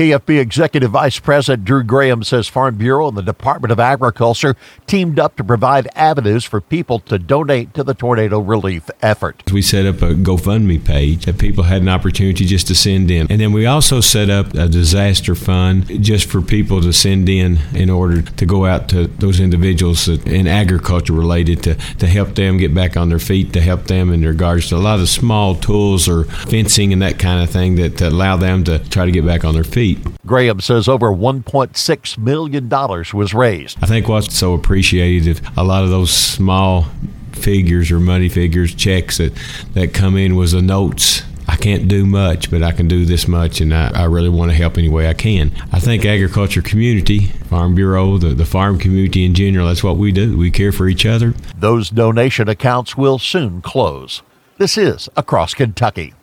KFB Executive Vice President Drew Graham says Farm Bureau and the Department of Agriculture teamed up to provide avenues for people to donate to the tornado relief effort. We set up a GoFundMe page that people had an opportunity just to send in. And then we also set up a disaster fund just for people to send in in order to go out to those individuals in agriculture related to, to help them get back on their feet, to help them in regards to a lot of small tools or fencing and that kind of thing that, that allow them to try to get back on their feet feet. Graham says over $1.6 million was raised. I think what's so appreciated, is a lot of those small figures or money figures, checks that, that come in was the notes I can't do much, but I can do this much, and I, I, really want to help any way I can. I think agriculture community, Farm Bureau, the, the farm community in general, that's what we do. We care for each other. Those donation accounts will soon close. This is Across Kentucky.